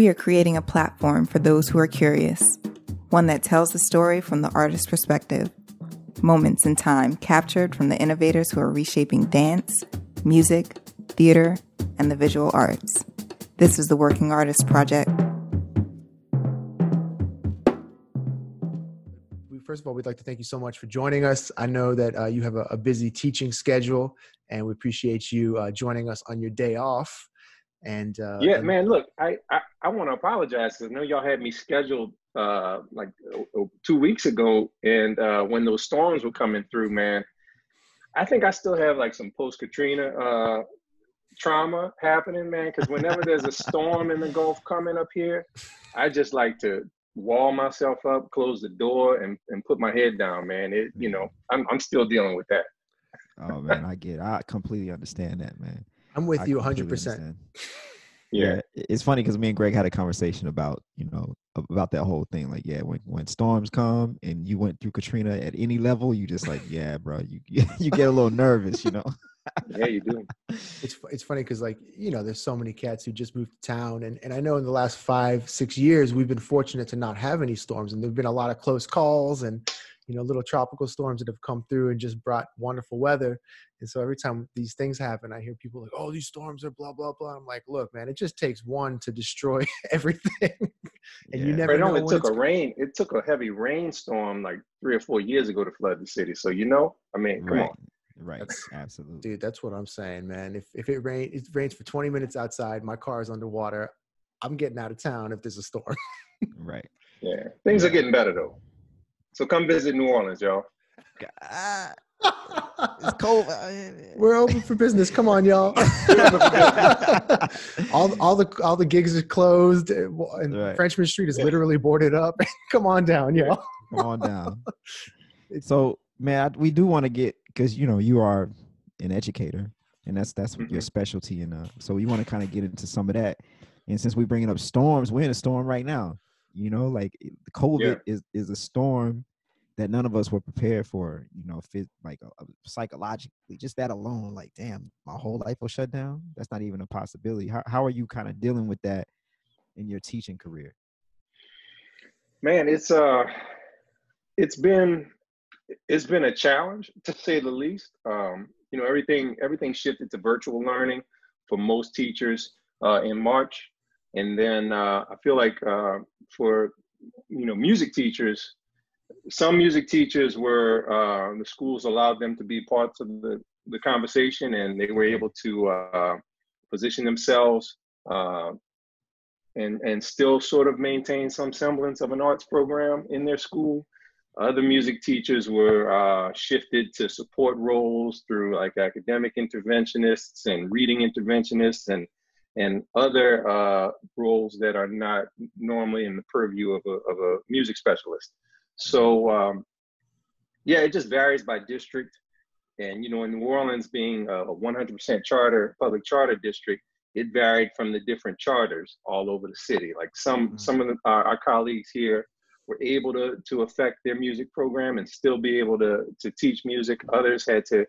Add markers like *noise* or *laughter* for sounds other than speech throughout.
We are creating a platform for those who are curious, one that tells the story from the artist's perspective. Moments in time captured from the innovators who are reshaping dance, music, theater, and the visual arts. This is the Working Artist Project. First of all, we'd like to thank you so much for joining us. I know that uh, you have a, a, busy teaching schedule, and we appreciate you uh, joining us on your day off. And uh, yeah, and- man, look, I I, I want to apologize because I know y'all had me scheduled uh, like two weeks ago, and uh, when those storms were coming through, man, I think I still have like some post Katrina uh, trauma happening, man. Because whenever there's a storm in the Gulf coming up here, I just like to wall myself up, close the door, and and put my head down, man. It you know I'm I'm still dealing with that. Oh man, I get. It. I completely understand that, man. I'm with I you 100. percent yeah. yeah, it's funny because me and Greg had a conversation about you know about that whole thing. Like, yeah, when when storms come and you went through Katrina at any level, you just like, yeah, bro, you *laughs* you get a little nervous, you know. yeah, you do. *laughs* It's it's funny because like you know, there's so many cats who just moved to town, and and I know in the last five six years we've been fortunate to not have any storms, and there've been a lot of close calls and you know little tropical storms that have come through and just brought wonderful weather. And so every time these things happen, I hear people like, "Oh, these storms are blah blah blah." I'm like, "Look, man, it just takes one to destroy *laughs* everything." *laughs* and yeah. you never right know. it took a rain. It took a heavy rainstorm like three or four years ago to flood the city. So you know, I mean, come right. on. Right. That's, Absolutely. Dude, that's what I'm saying, man. If if it rain it rains for 20 minutes outside, my car is underwater. I'm getting out of town if there's a storm. right. Yeah. Things yeah. are getting better though. So come visit New Orleans, y'all. Ah. *laughs* it's cold. We're open for business. Come on, y'all. *laughs* all, all the all the gigs are closed, and right. Frenchmen Street is literally boarded up. *laughs* Come on down, y'all. Come on down. *laughs* so, man, we do want to get because you know you are an educator, and that's that's mm-hmm. your specialty, and uh, so we want to kind of get into some of that. And since we're bringing up storms, we're in a storm right now. You know, like COVID yeah. is is a storm that none of us were prepared for. You know, like uh, psychologically, just that alone, like damn, my whole life will shut down. That's not even a possibility. How how are you kind of dealing with that in your teaching career? Man, it's uh, it's been it's been a challenge to say the least. Um, you know, everything everything shifted to virtual learning for most teachers uh, in March. And then uh, I feel like uh, for you know music teachers, some music teachers were uh, the schools allowed them to be parts of the the conversation, and they were able to uh, position themselves uh, and and still sort of maintain some semblance of an arts program in their school. Other music teachers were uh, shifted to support roles through like academic interventionists and reading interventionists and and other uh, roles that are not normally in the purview of a, of a music specialist. So um, yeah, it just varies by district. And you know, in New Orleans being a 100% charter public charter district, it varied from the different charters all over the city. Like some mm-hmm. some of the, our, our, colleagues here were able to to affect their music program and still be able to to teach music. Others had to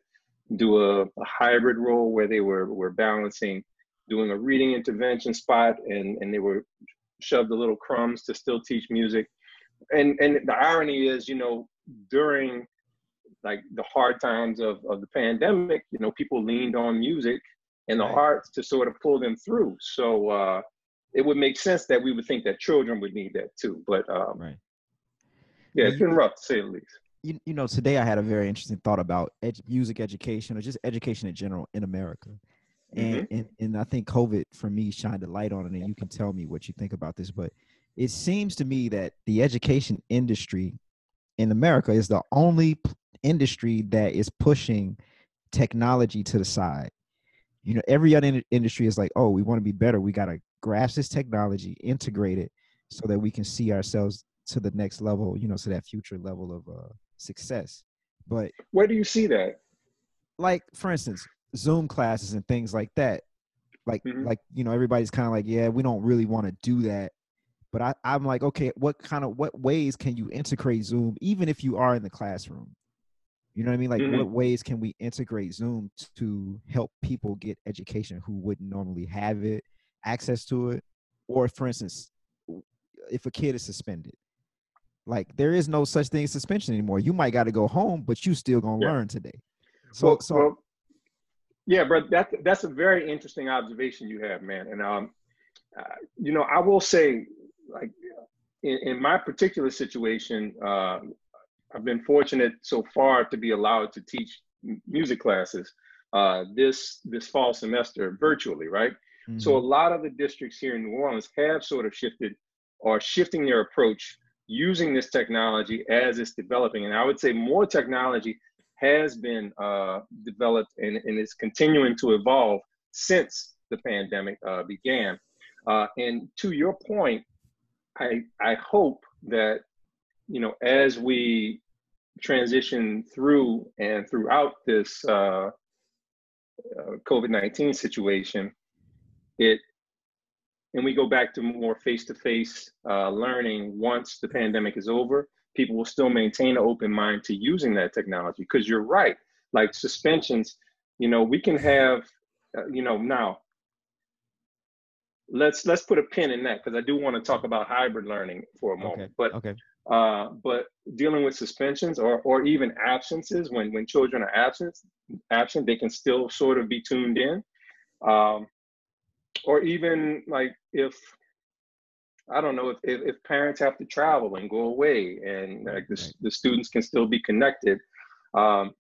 do a, a hybrid role where they were were balancing doing a reading intervention spot and, and they were shoved a little crumbs to still teach music. And and the irony is, you know, during like the hard times of, of the pandemic, you know, people leaned on music and the right. arts to sort of pull them through. So uh, it would make sense that we would think that children would need that too. But um, right. yeah, it's been rough to say the least. You, you know, today I had a very interesting thought about ed- music education or just education in general in America. And, mm-hmm. and and I think COVID for me shined a light on it, and you can tell me what you think about this. But it seems to me that the education industry in America is the only industry that is pushing technology to the side. You know, every other in- industry is like, oh, we want to be better. We got to grasp this technology, integrate it, so that we can see ourselves to the next level. You know, to that future level of uh, success. But where do you see that? Like, for instance, Zoom classes and things like that. Like mm-hmm. like you know everybody's kind of like yeah we don't really want to do that, but I I'm like okay what kind of what ways can you integrate Zoom even if you are in the classroom? You know what I mean? Like mm-hmm. what ways can we integrate Zoom to help people get education who wouldn't normally have it access to it? or for instance, if a kid is suspended, like there is no such thing as suspension anymore. You might got to go home, but you still gonna yeah. learn today. So, well, so well, yeah, but that that's a very interesting observation you have, man. And um, uh, you know, I will say, like in, in my particular situation, uh, I've been fortunate so far to be allowed to teach music classes uh, this this fall semester virtually, right? Mm-hmm. So a lot of the districts here in New Orleans have sort of shifted or shifting their approach using this technology as it's developing. And I would say more technology has been uh, developed and, and is continuing to evolve since the pandemic uh, began. Uh, and to your point, I, I hope that, you know, as we transition through and throughout this uh, uh, COVID-19 situation, it and we go back to more face-to-face uh, learning once the pandemic is over people will still maintain an open mind to using that technology. Because you're right like suspensions you know we can have uh, you know now let's let's put a pin in that because i do want to talk about hybrid learning for a moment okay. but okay uh, but dealing with suspensions or or even absences when when children are absent absent they can still sort of be tuned in um, or even like if I don't know if, if, if, parents have to travel and go away and like the, the students can still be connected. Um,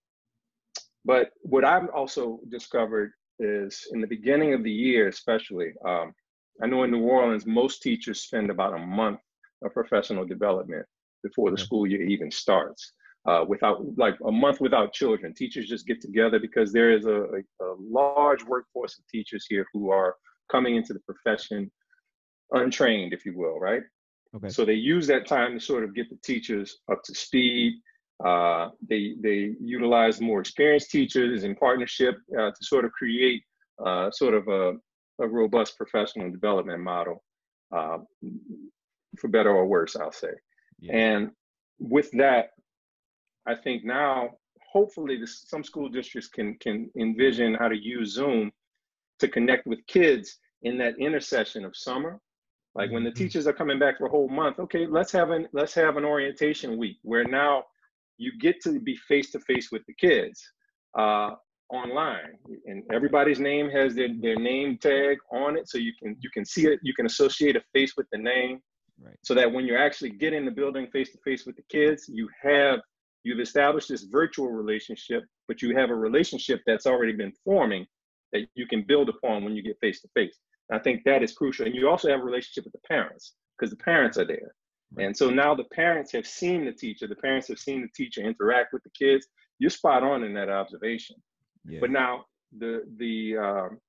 but what I've also discovered is in the beginning of the year, especially, um, I know in New Orleans, most teachers spend about a month of professional development before the school year even starts. Uh, without like a month without children, teachers just get together because there is a, a, a large workforce of teachers here who are coming into the profession untrained, if you will, right? Okay. So they use that time to sort of get the teachers up to speed. Uh, they they utilize more experienced teachers in partnership uh, to sort of create uh, sort of a, a robust professional development model, uh, for better or worse, I'll say. Yeah. And with that, I think now hopefully this, some school districts can can envision how to use Zoom to connect with kids in that intercession of summer like when the mm-hmm. teachers are coming back for a whole month okay let's have an let's have an orientation week where now you get to be face to face with the kids uh, online and everybody's name has their, their name tag on it so you can you can see it you can associate a face with the name right. so that when you're actually getting in the building face to face with the kids you have you've established this virtual relationship but you have a relationship that's already been forming that you can build upon when you get face to face I think that is crucial. And you also have a relationship with the parents because the parents are there. Right. And so now the parents have seen the teacher, the parents have seen the teacher interact with the kids. You're spot on in that observation. Yeah. But now the the um,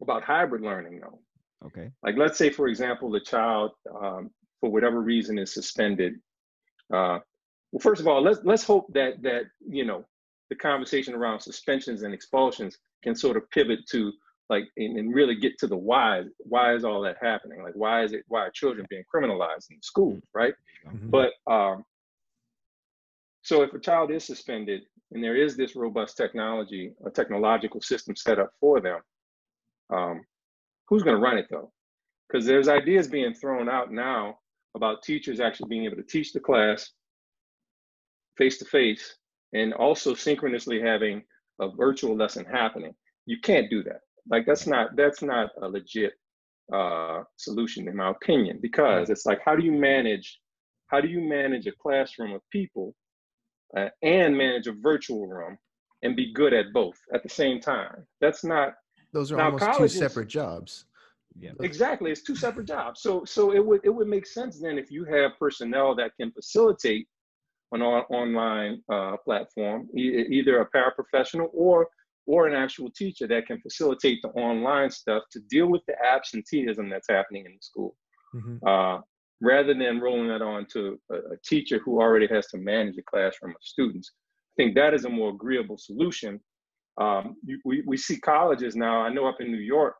about hybrid learning though. Okay. Like let's say for example the child um, for whatever reason is suspended. Uh, well, first of all, let's let's hope that that you know the conversation around suspensions and expulsions can sort of pivot to like and, and, really get to the why why is all that happening like why is it why are children being criminalized in school mm-hmm. right mm-hmm. but um so if a child is suspended and there is this robust technology a technological system set up for them. Um who's going to run it though? Because there's ideas being thrown out now about teachers actually being able to teach the class face to face and also synchronously having a virtual lesson happening. You can't do that. Like that's not that's not a legit uh, solution in my opinion because it's like how do you manage how do you manage a classroom of people uh, and manage a virtual room and be good at both at the same time that's not those are almost two separate jobs yeah exactly it's two separate jobs so so it would it would make sense then if you have personnel that can facilitate an on, online uh, platform e- either a paraprofessional or or an actual teacher that can facilitate the online stuff to deal with the absenteeism that's happening in the school. Mm-hmm. Uh, rather than rolling that on to a, a, teacher who already has to manage a classroom of students. I think that is a more agreeable solution. Um, you, we, we see colleges now, I know up in New York,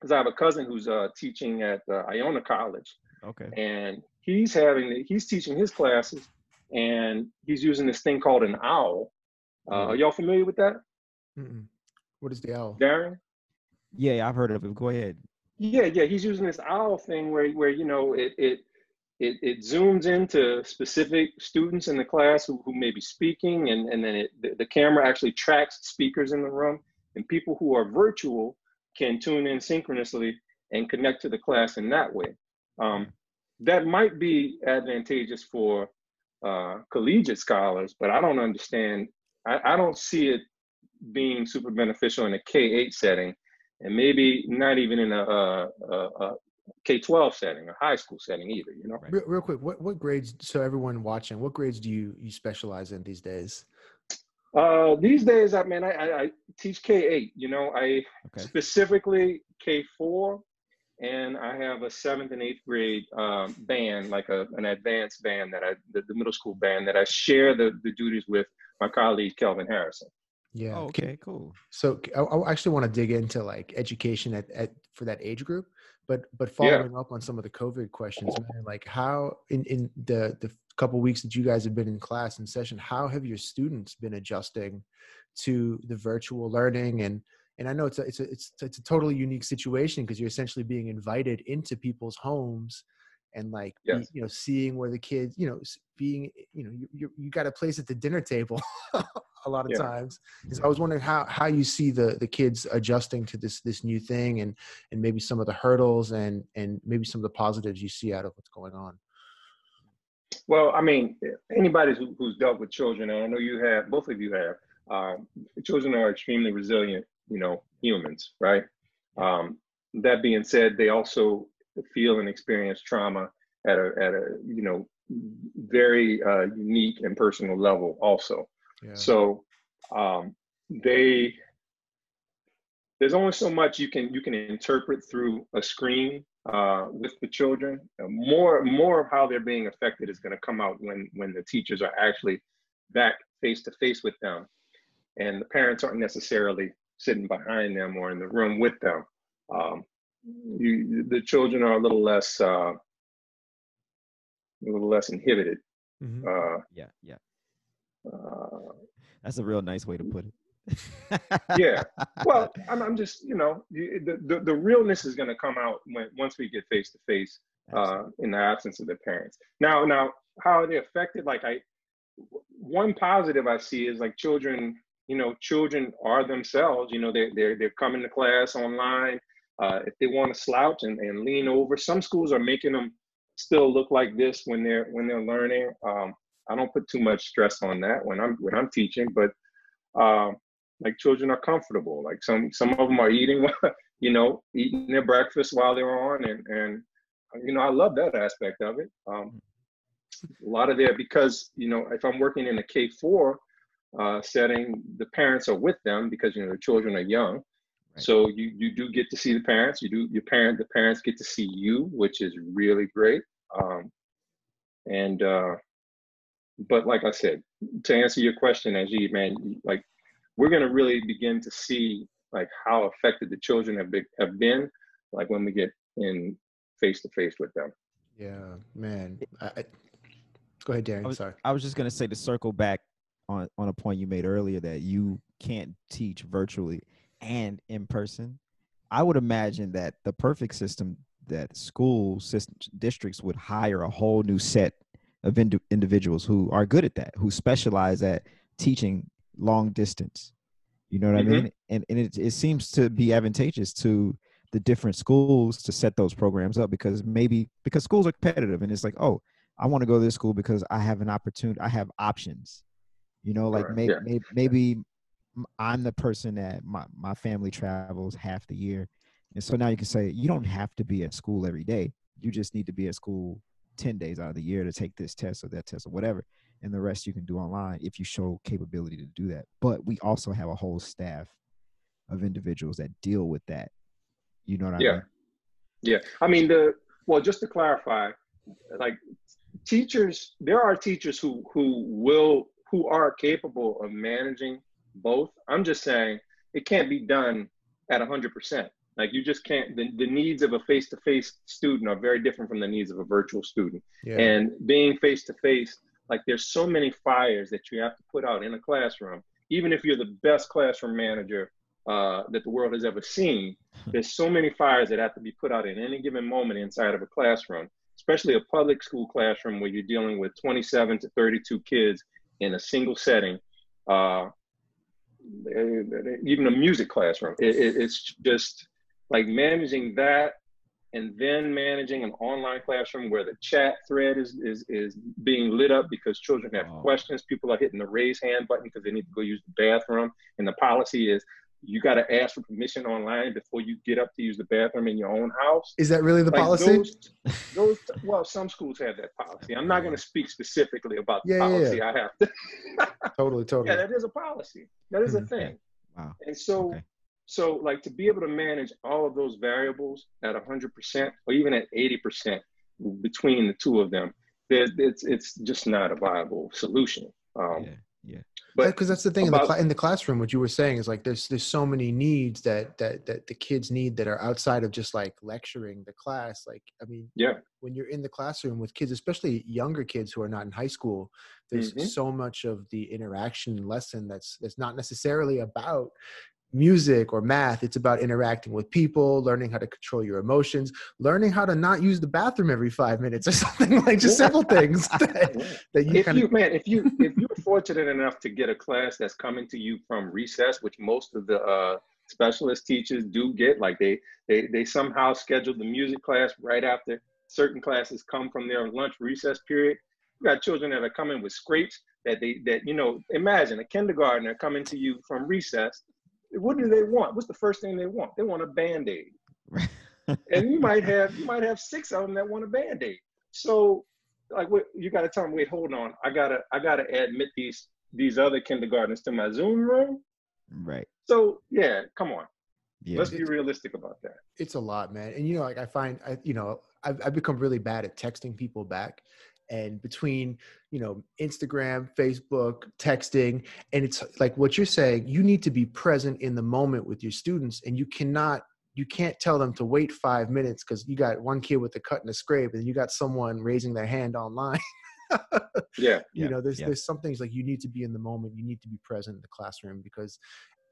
because I have a cousin who's uh, teaching at uh, Iona College. Okay. And he's having, he's teaching his classes and he's using this thing called an owl. Uh, mm-hmm. Are y'all familiar with that? Mm-mm. What is the owl? Darren? Yeah, I've heard of it. Go ahead. Yeah, yeah, he's using this owl thing where where you know it it it, it zooms into specific students in the class who, who may be speaking and, and then it, the, the camera actually tracks speakers in the room and people who are virtual can tune in synchronously and connect to the class in that way. Um, that might be advantageous for uh, collegiate scholars, but I don't understand. I, I don't see it being super beneficial in a K eight setting, and maybe not even in a, a, a, K twelve setting, a high school setting either. You know. Real, real, quick, what what grades? So everyone watching, what grades do you you specialize in these days? Uh, these days, I mean, I, I, I teach K eight. You know, I okay. specifically K four, and I have a seventh and eighth grade um, band, like a an advanced band that I the, the middle school band that I share the the duties with my colleague Kelvin Harrison. Yeah. Oh, okay. Cool. So I, I actually want to dig into like education at, at for that age group, but but following yeah. up on some of the COVID questions, man, like how in in the the couple weeks that you guys have been in class and session, how have your students been adjusting to the virtual learning and and I know it's a it's a it's, it's a totally unique situation because you're essentially being invited into people's homes and like yes. you know seeing where the kids you know being you know you you, you got a place at the dinner table *laughs* a lot of yeah. times so i was wondering how how you see the the kids adjusting to this this new thing and and maybe some of the hurdles and and maybe some of the positives you see out of what's going on well i mean anybody who, who's dealt with children and i know you have both of you have um, children are extremely resilient you know humans right um, that being said they also feel and experience trauma at a at a you know very uh, unique and personal level also. Yeah. So um, they there's only so much you can you can interpret through a screen uh, with the children. Uh, more more of how they're being affected is going to come out when when the teachers are actually back face to face with them, and the parents aren't necessarily sitting behind them or in the room with them. Um, you, the children are a little less uh, a little less inhibited. Mm-hmm. Uh, yeah, yeah. Uh, That's a real nice way to put it. yeah. Well, *laughs* I'm, I'm just you know the, the, the realness is going to come out when once we get face to face in the absence of their parents. Now, now how are they affected? Like I, one positive I see is like children. You know, children are themselves. You know, they they're they're coming to class online uh, if they want to slouch and, and lean over, some schools are making them still look like this when they're when they're learning. Um, I don't put too much stress on that when I'm when I'm teaching, but um, like children are comfortable. Like some some of them are eating, *laughs* you know, eating their breakfast while they're on, and and you know I love that aspect of it. Um, a lot of there because you know if I'm working in a K four uh, setting, the parents are with them because you know the children are young. So you you do get to see the parents. You do your parent the parents get to see you, which is really great. Um, and uh, but like I said, to answer your question, Ajit, man, like we're gonna really begin to see like how affected the children have been, have been, like when we get in face to face with them. Yeah, man. I, I, go ahead, Darren. I was, Sorry. I was just gonna say to circle back on on a point you made earlier that you can't teach virtually and in person. I would imagine that the perfect system that school system, districts would hire a whole new set of ind- individuals who are good at that, who specialize at teaching long distance. You know what mm-hmm. I mean? And and it it seems to be advantageous to the different schools to set those programs up because maybe because schools are competitive and it's like, oh, I want to go to this school because I have an opportunity, I have options. You know, like maybe, yeah. maybe maybe I'm the person that my, my family travels half the year. And so now you can say, you don't have to be at school every day. You just need to be at school 10 days out of the year to take this test or that test or whatever. And the rest you can do online if you show capability to do that. But we also have a whole staff of individuals that deal with that. You know what yeah. I mean? Yeah. Yeah. I mean, the, well, just to clarify, like teachers, there are teachers who, who will, who are capable of managing both. I'm just saying it can't be done at 100%. Like you just can't, the, the needs of a face to face student are very different from the needs of a virtual student. Yeah. And being face to face, like there's so many fires that you have to put out in a classroom, even if you're the best classroom manager uh, that the world has ever seen. *laughs* There's so many fires that have to be put out in any given moment inside of a classroom, especially a public school classroom where you're dealing with 27 to 32 kids in a single setting. Uh, even a music classroom, it, it, it's just like managing that and then managing an online classroom where the chat thread is is, is being lit up because children have oh. questions. People are hitting the raise hand button because they need to go use the bathroom. And the policy is you got to ask for permission online before you get up to use the bathroom in your own house. Is that really the like policy? Those, *laughs* those, well, some schools have that policy. I'm not going to speak specifically about the yeah, policy. Yeah. I have to. *laughs* totally, totally. Yeah, that is a policy. That is a mm-hmm. thing. Wow. And so, okay. so like to be able to manage all of those variables at 100% or even at 80% between the two of them, it's it's just not a viable solution. Um, yeah. Yeah because that's the thing about, in, the cl- in the classroom. What you were saying is like there's there's so many needs that that that the kids need that are outside of just like lecturing the class. Like I mean, yeah, when you're in the classroom with kids, especially younger kids who are not in high school, there's mm-hmm. so much of the interaction lesson that's that's not necessarily about music or math it's about interacting with people learning how to control your emotions learning how to not use the bathroom every five minutes or *laughs* something like just simple things *laughs* that, that you if kind you man if you if you're fortunate enough to get a class that's coming to you from recess which most of the uh, specialist teachers do get like they they they somehow schedule the music class right after certain classes come from their lunch recess period. You got children that are coming with scrapes that they that you know imagine a kindergartner coming to you from recess what do they want? What's the first thing they want? They want a band-aid. *laughs* and you might have you might have six of them that want a band-aid. So like what you gotta tell them, wait, hold on. I gotta I gotta admit these these other kindergartners to my Zoom room. Right. So yeah, come on. Yeah. Let's be realistic about that. It's a lot, man. And you know, like I find I you know, I've, I've become really bad at texting people back and between you know instagram facebook texting and it's like what you're saying you need to be present in the moment with your students and you cannot you can't tell them to wait five minutes because you got one kid with a cut and a scrape and you got someone raising their hand online. *laughs* Yeah you know there's yeah. there's some things like you need to be in the moment you need to be present in the classroom because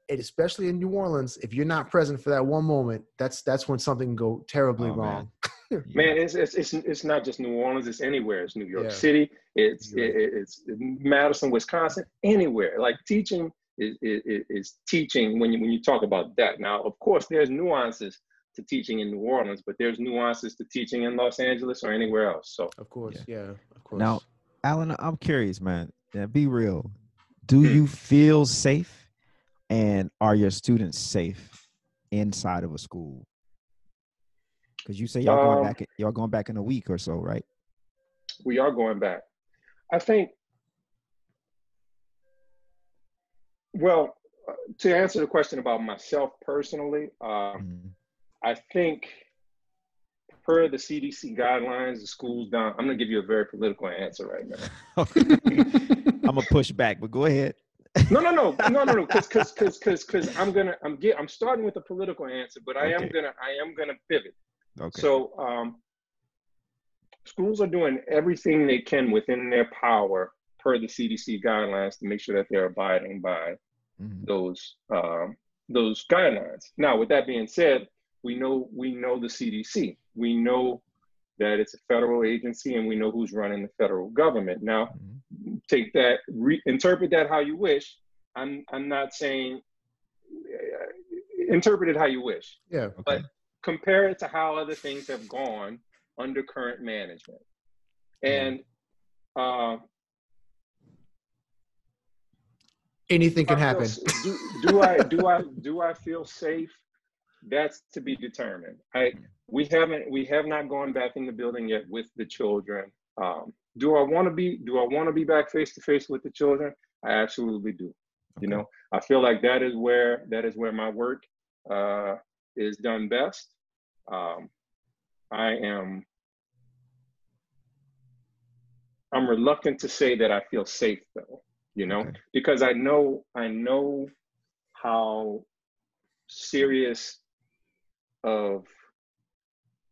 it, especially in new orleans if you're not present for that one moment that's that's when something go terribly oh, wrong. Man, it's, it's it's it's not just New Orleans. It's anywhere. It's New York yeah. City. It's it, it's Madison, Wisconsin. Anywhere. Like teaching is, is, is teaching when you when you talk about that. Now, of course, there's nuances to teaching in New Orleans, but there's nuances to teaching in Los Angeles or anywhere else. So, of course, yeah, yeah of course. Now, Allen, I'm curious, man. Yeah, be real. Do hmm. you feel safe, and are your students safe inside of a school? Because you say y'all um, going back, y'all going back in a week or so, right? We are going back. I think. Well, uh, to answer the question about myself personally, um, mm-hmm. I think per the CDC guidelines, the schools down. I'm going to give you a very political answer right now. *laughs* I'm gonna push back, but go ahead. no, no, no, no, no, no, because because because because I'm gonna I'm get I'm starting with a political answer, but I okay. am gonna I am gonna pivot. Okay. So um, schools are doing everything they can within their power per the CDC guidelines to make sure that they're abiding by mm-hmm. those um, those guidelines. Now, with that being said, we know we know the CDC. We know that it's a federal agency, and we know who's running the federal government. Now, mm-hmm. take that, re- interpret that how you wish. I'm I'm not saying uh, interpret it how you wish. Yeah. Okay. But compare it to how other things have gone under current management. And uh, anything can happen. do, do I do I do I feel safe? That's to be determined. I we haven't we have not gone back in the building yet with the children. Um, do I want to be do I want to be back face to face with the children? I absolutely do. Okay. You know, I feel like that is where that is where my work uh, is done best. Um, I am I'm reluctant to say that I feel safe though, you know, okay. because I know I know how serious of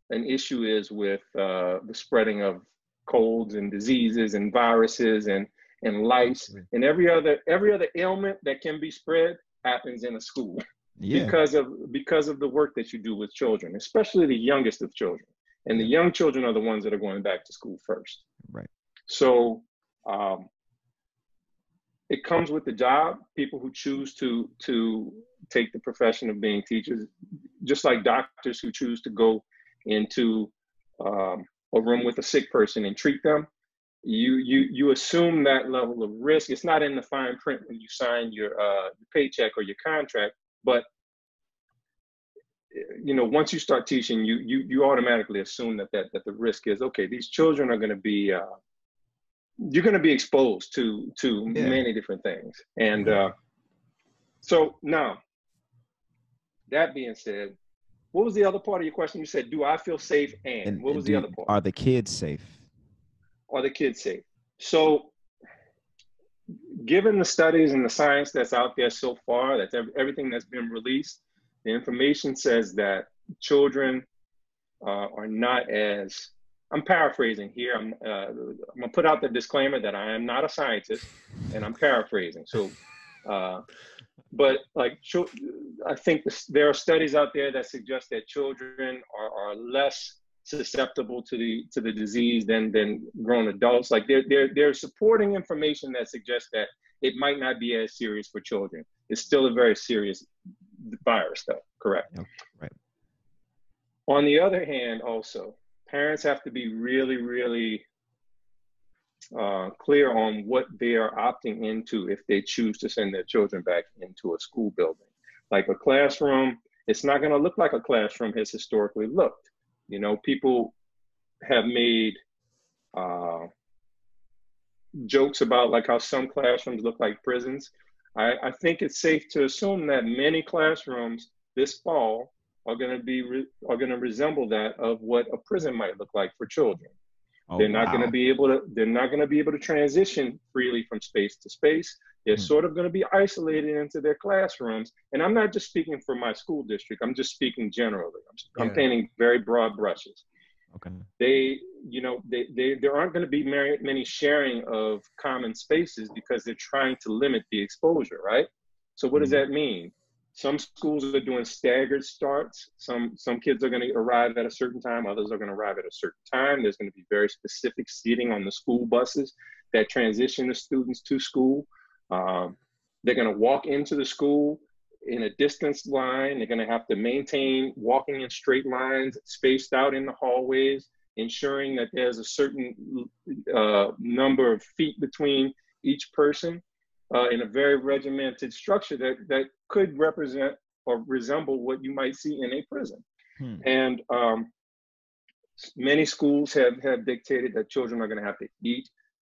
an issue is with uh, the spreading of colds and diseases and viruses and and lice and every other every other ailment that can be spread happens in a school. Yeah. because of because of the work that you do with children, especially the youngest of children. And the young children are the ones that are going back to school first. Right. So um, it comes with the job. People who choose to to take the profession of being teachers, just like doctors who choose to go into um, a room with a sick person and treat them, you you you assume that level of risk. It's not in the fine print when you sign your uh, paycheck or your contract, but you know once you start teaching, you you you automatically assume that that that the risk is okay. These children are going to be uh, you're going to be exposed to to Yeah. many different things, and uh, so now that being said. What was the other part of your question? You said, "Do I feel safe?" And, And, what was the other part? Are the kids safe? are the kids safe? So, given the studies and the science that's out there so far, that's everything that's been released, the information says that children uh, are not as I'm paraphrasing here. I'm, uh, I'm gonna put out the disclaimer that I am not a scientist, and I'm paraphrasing. So, uh, but like, I think this, there are studies out there that suggest that children are, are less susceptible to the to the disease than than grown adults. Like they're they're they're supporting information that suggests that it might not be as serious for children. It's still a very serious virus, though. Correct. Yep, right. On the other hand, also parents have to be really really uh, clear on what they are opting into if they choose to send their children back into a school building. Like a classroom, it's not going to look like a classroom has historically looked. You know, people have made uh, jokes about like how some classrooms look like prisons. I, I think it's safe to assume that many classrooms this fall are going to be re- are going to resemble that of what a prison might look like for children. Oh, they're not going to be able to. They're not going to be able to transition freely from space to space. They're Hmm. sort of going to be isolated into their classrooms. And I'm not just speaking for my school district. I'm just speaking generally. I'm, I'm Yeah. painting very broad brushes Okay. they you know they, they there aren't going to be many, many sharing of common spaces because they're trying to limit the exposure right so what does Mhm. that mean some schools are doing staggered starts. Some some kids are going to arrive at a certain time others are going to arrive at a certain time. There's going to be very specific seating on the school buses that transition the students to school. Um, they're going to walk into the school in a distance line. They're going to have to maintain walking in straight lines, spaced out in the hallways, ensuring that there's a certain uh, number of feet between each person uh, in a very regimented structure that, that could represent or resemble what you might see in a prison. Hmm. And um, many schools have, have dictated that children are going to have to eat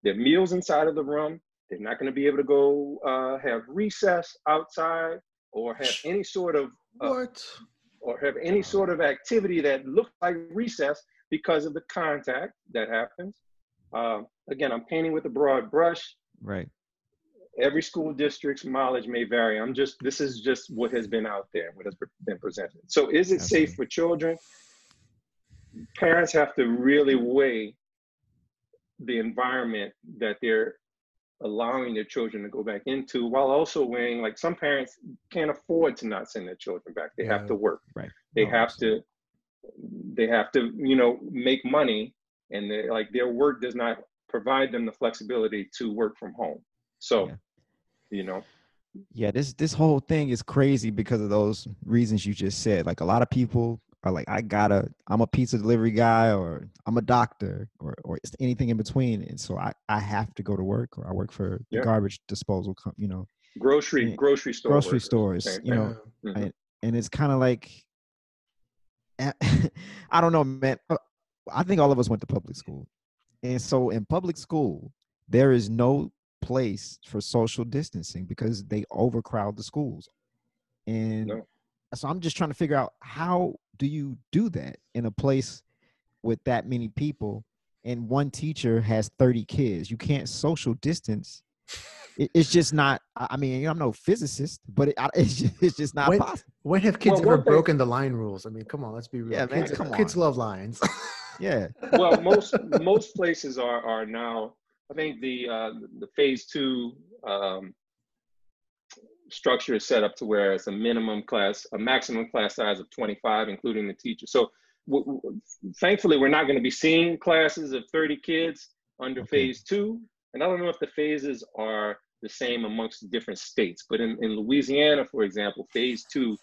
their meals inside of the room. They're not going to be able to go uh, have recess outside or have any sort of uh, What? or have any sort of activity that looks like recess because of the contact that happens. Um, again, I'm painting with a broad brush. Right. Every school district's mileage may vary. I'm just this is just what has been out there, what has been presented. So, is it safe for children? Parents have to really weigh the environment that they're allowing their children to go back into while also weighing like some parents can't afford to not send their children back they Yeah. have to work Right. they No, have to they have to you know make money and they like their work does not provide them the flexibility to work from home so Yeah. You know Yeah, this this whole thing is crazy because of those reasons you just said. Like a lot of people are like, I gotta, I'm a pizza delivery guy, or I'm a doctor, or or it's anything in between, and so I I have to go to work, or I work for the garbage disposal, com- you know, grocery Yeah. grocery store grocery workers, stores, same you know, Mhm. and it's kind of like eh, *laughs* I don't know, man. Uh, I think all of us went to public school, and so in public school there is no place for social distancing because they overcrowd the schools, and No. so I'm just trying to figure out how do you do that in a place with that many people, and one teacher has 30 kids. You can't social distance. It, it's just not. I I mean, I'm no physicist, but it, *laughs* it's just, it's just not When- possible. When have kids Well, ever one broken the line rules? I mean, come on, let's be real. Yeah, man, kids, come kids on. love lines. *laughs* Yeah. well most most places are are now i think the uh the phase two um structure is set up to where it's a minimum class, a maximum class size of 25, including the teacher. So thankfully, we're not going to be seeing classes of 30 kids under okay. phase two. And I don't know if the phases are the same amongst different states, but in, in Louisiana, for example, phase two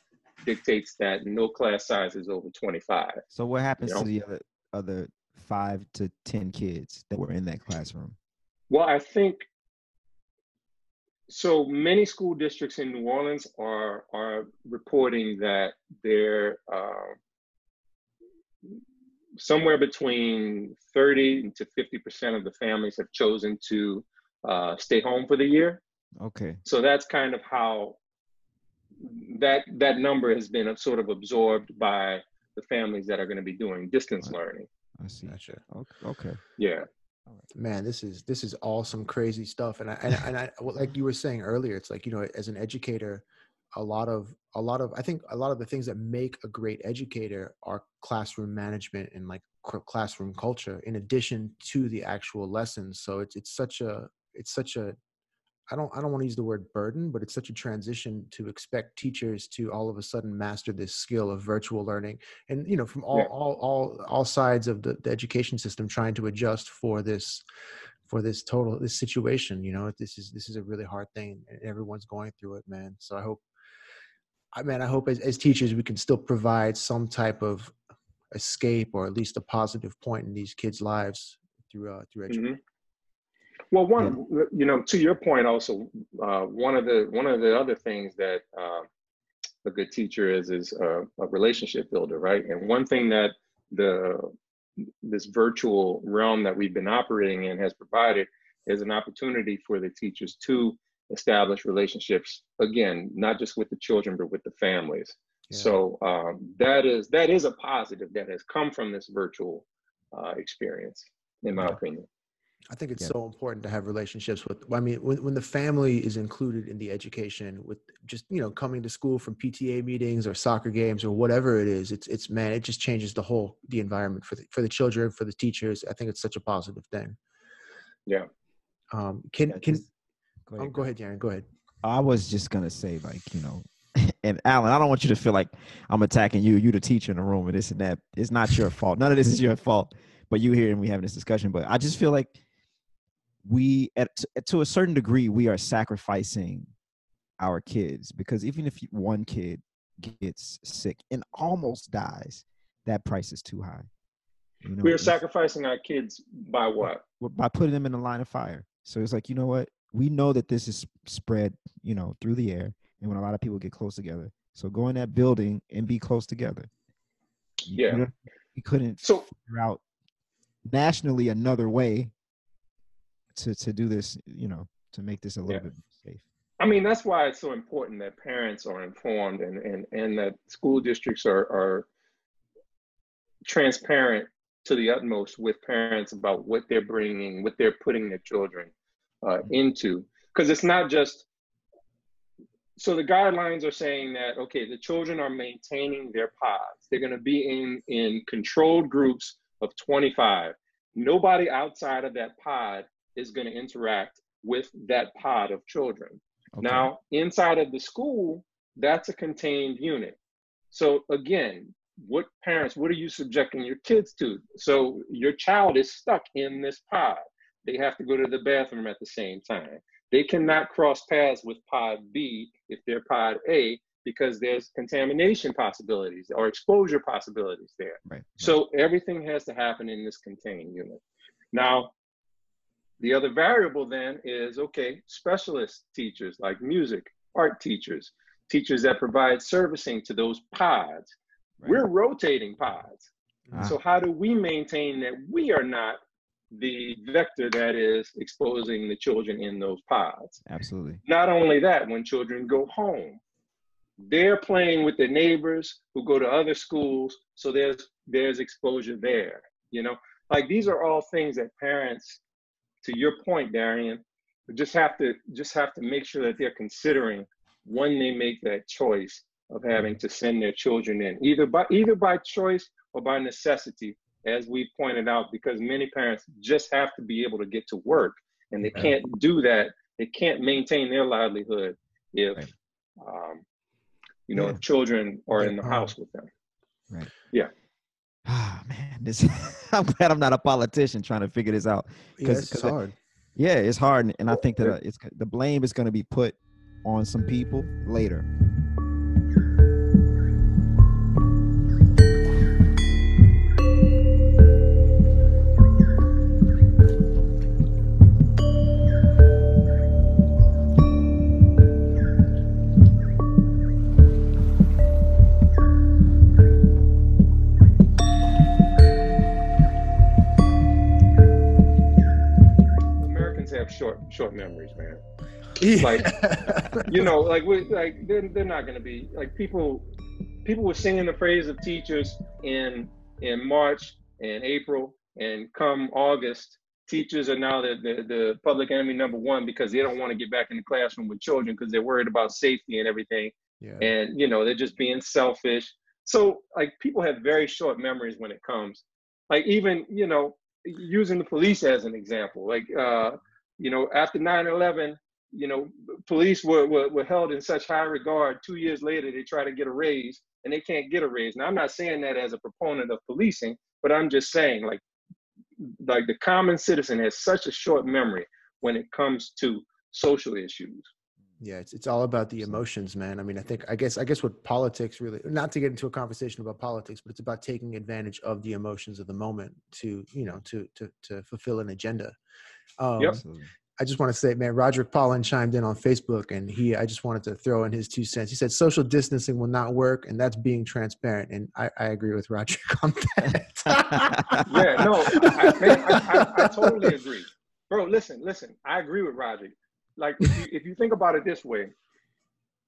dictates that no class size is over 25. So what happens you know? to the other, other five to 10 kids that were in that classroom? Well, I think so many school districts in New Orleans are are reporting that they're uh, somewhere between 30 to 50 percent of the families have chosen to uh, stay home for the year. Okay. So that's kind of how that that number has been sort of absorbed by the families that are going to be doing distance learning. I see. Gotcha. Okay. Yeah. Man, this is this is all some crazy stuff, and I and, and I like you were saying earlier, it's like you know, as an educator, a lot of a lot of I think a lot of the things that make a great educator are classroom management and like classroom culture, in addition to the actual lessons. So it's it's such a it's such a I don't I don't want to use the word burden, but it's such a transition to expect teachers to all of a sudden master this skill of virtual learning, and you know from all yeah. all all all sides of the, the education system trying to adjust for this for this total this situation. You know this is this is a really hard thing, and everyone's going through it, man. So I hope, I mean, I hope as, as teachers we can still provide some type of escape or at least a positive point in these kids' lives through uh, through education. Mm-hmm. Well, one, yeah. you know, to your point, also, uh, one of the one of the other things that uh, a good teacher is is a, a, relationship builder, right? And one thing that the this virtual realm that we've been operating in has provided is an opportunity for the teachers to establish relationships again, not just with the children but with the families. Yeah. So um, that is that is a positive that has come from this virtual uh, experience, in my yeah. opinion. I think it's yeah. so important to have relationships with. I mean, when when the family is included in the education, with just you know coming to school from PTA meetings or soccer games or whatever it is, it's it's man, it just changes the whole the environment for the for the children, for the teachers. I think it's such a positive thing. Yeah. Um. Can yeah, can. Just, go ahead, um, go ahead, Darren. Go ahead. I was just gonna say, like you know, *laughs* and Allen, I don't want you to feel like I'm attacking you. You the teacher in the room, and this and that. It's not your fault. None of this is your fault. But you here and we having this discussion. But I just feel like we at to a certain degree we are sacrificing our kids because even if one kid gets sick and almost dies that price is too high. You know, we are sacrificing our kids by what? by putting them in the line of fire. So it's like you know what? We know that this is spread you know through the air and when a lot of people get close together. So go in that building and be close together. Yeah. you, know, we couldn't so, figure out nationally another way to to do this, you know, to make this a little yeah. bit safe. I mean, that's why it's so important that parents are informed and and and that school districts are are transparent to the utmost with parents about what they're bringing, what they're putting their children uh, mm-hmm. into, because it's not just. So the guidelines are saying that okay, the children are maintaining their pods. They're going to be in in controlled groups of 25. Nobody outside of that pod is going to interact with that pod of children. Okay. Now, inside of the school, that's a contained unit. So again, what parents, what are you subjecting your kids to? So your child is stuck in this pod. They have to go to the bathroom at the same time. They cannot cross paths with pod B if they're pod A because there's contamination possibilities or exposure possibilities there. Right, right. So everything has to happen in this contained unit. Now, the other variable then is okay, specialist teachers like music, art teachers, teachers that provide servicing to those pods. Right. We're rotating pods. Ah. So, how do we maintain that we are not the vector that is exposing the children in those pods? Absolutely. Not only that, when children go home, they're playing with their neighbors who go to other schools, so there's there's exposure there. You know, like these are all things that parents to your point, Darian, we just have to just have to make sure that they're considering when they make that choice of having to send their children in, either by either by choice or by necessity, as we pointed out, because many parents just have to be able to get to work, and they can't do that. They can't maintain their livelihood if right. um, you know, Yeah. if children are in the house with them. Right. Yeah. Ah man, this *laughs* I'm glad I'm not a politician trying to figure this out. Yeah, 'Cause- it's 'cause I- hard. Yeah, it's hard, and- and I think that uh, it's the blame is going to be put on some people later. Short memories, man. Yeah. Like- *laughs* You know, like we like they're, they're not going to be like people. People were singing the praise of teachers in in March and April, and come August, teachers are now the, the the public enemy number one because they don't want to get back in the classroom with children because they're worried about safety and everything. yeah. and you know they're just being selfish so like people have very short memories when it comes like even you know using the police as an example like uh you know after 9-11 you know police were, were were held in such high regard two years later they try to get a raise and they can't get a raise now i'm not saying that as a proponent of policing but i'm just saying like like the common citizen has such a short memory when it comes to social issues Yeah, it's it's all about the emotions, man. I mean, I think I guess I guess what politics really not to get into a conversation about politics, but it's about taking advantage of the emotions of the moment to, you know, to to to fulfill an agenda. Um Yep. I just want to say, man, Roderick Paulin chimed in on Facebook and he I just wanted to throw in his two cents. He said social distancing will not work, and that's being transparent. And I, I agree with Roderick *laughs* on that. *laughs* yeah, no, I, man, I, I, I totally agree, bro. Listen, listen, I agree with Roger. Like, if you, if you think about it this way,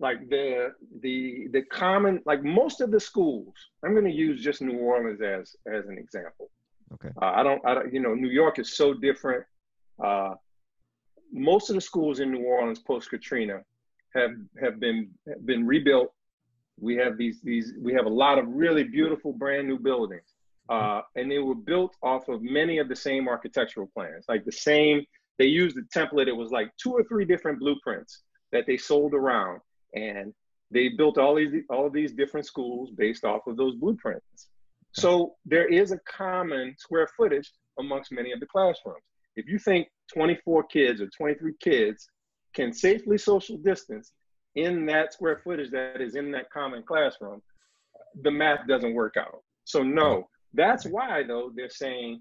like the the the common, like most of the schools, I'm going to use just New Orleans as as an example. Okay. Uh, I don't, I don't, you know, New York is so different. Uh, most of the schools in New Orleans post Katrina have have been have been rebuilt. We have these these we have a lot of really beautiful brand new buildings uh, and they were built off of many of the same architectural plans, like the same. They used a template. It was like two or three different blueprints that they sold around, and they built all these all of these different schools based off of those blueprints. So there is a common square footage amongst many of the classrooms. If you think 24 kids or 23 kids can safely social distance in that square footage that is in that common classroom, the math doesn't work out. So no, that's why though they're saying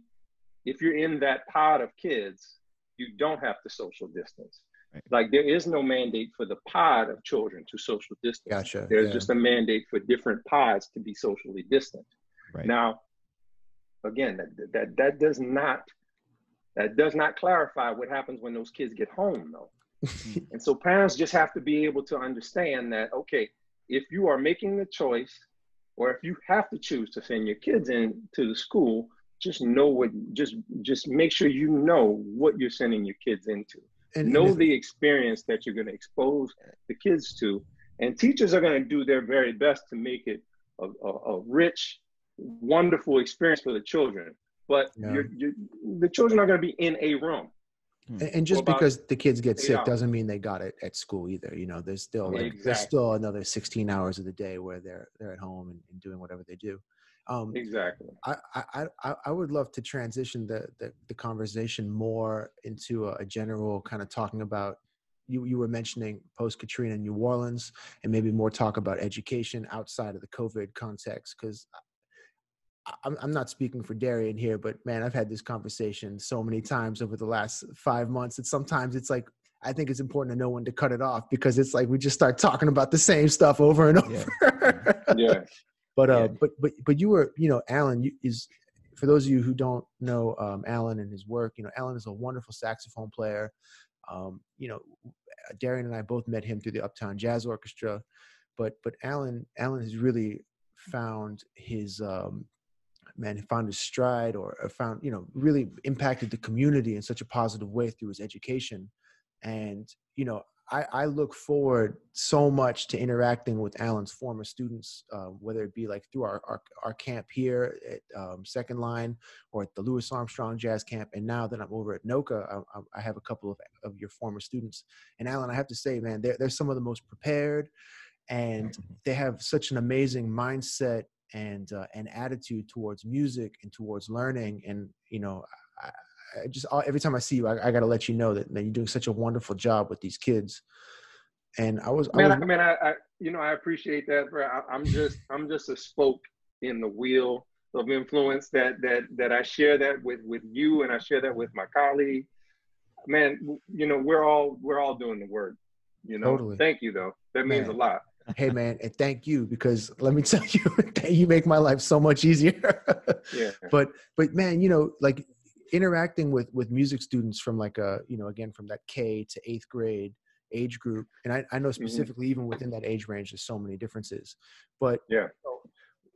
if you're in that pod of kids, you don't have to social distance. Right. Like there is no mandate for the pod of children to social distance. gotcha. There's yeah. just a mandate for different pods to be socially distant. Right. Now, again, that, that that does not that does not clarify what happens when those kids get home, though. *laughs* and so parents just have to be able to understand that okay, if you are making the choice, or if you have to choose to send your kids in to the school, just know what just just make sure you know what you're sending your kids into. And, know and the experience that you're going to expose the kids to. And teachers are going to do their very best to make it a, a, a rich wonderful experience for the children but Yeah. you're, you're, the children are going to be in a room And, and just because the kids get sick hours? doesn't mean they got it at school either. You know, there's still like there's still another 16 hours of the day where they're they're at home and, and doing whatever they do. Um, exactly I, I I I would love to transition the the, the conversation more into a, a general kind of talking about. You, you were mentioning post Katrina New Orleans and maybe more talk about education outside of the COVID context because I'm, I'm not speaking for Darian here, but man, I've had this conversation so many times over the last five months that sometimes it's like, I think it's important to know when to cut it off because it's like we just start talking about the same stuff over and Yeah. over. yeah *laughs* but uh, Yeah. but but but you were, you know, Allen you, is for those of you who don't know um, Allen and his work. You know, Allen is a wonderful saxophone player. Um, you know, Darian and I both met him through the Uptown Jazz Orchestra, but but Allen Allen has really found his um, man who found his stride or, or found you know really impacted the community in such a positive way through his education and you know I, I, look forward so much to interacting with Allen's former students, uh, whether it be like through our, our, our camp here at um, Second Line or at the Louis Armstrong Jazz Camp. And now that I'm over at NOCCA, I, I have a couple of, of your former students. And Allen, I have to say, man, they're, they're some of the most prepared and they have such an amazing mindset and uh, an attitude towards music and towards learning. And, you know, I, I just every time I see you, I, I got to let you know that, that, you're doing such a wonderful job with these kids. And I was, man, I, was, I mean, I, I, you know, I appreciate that, bro. I, I'm just, I'm just a spoke in the wheel of influence that that that I share that with with you, and I share that with my colleague. Man, you know, we're all we're all doing the work. You know, totally. thank you though. That means man. a lot. Hey man, and thank you because let me *laughs* tell you, you make my life so much easier. yeah. *laughs* But but man, you know, like interacting with with music students from like a you know again from that K to eighth grade age group, and I, I know mm-hmm. specifically mm-hmm. even within that age range, there's so many differences. But yeah.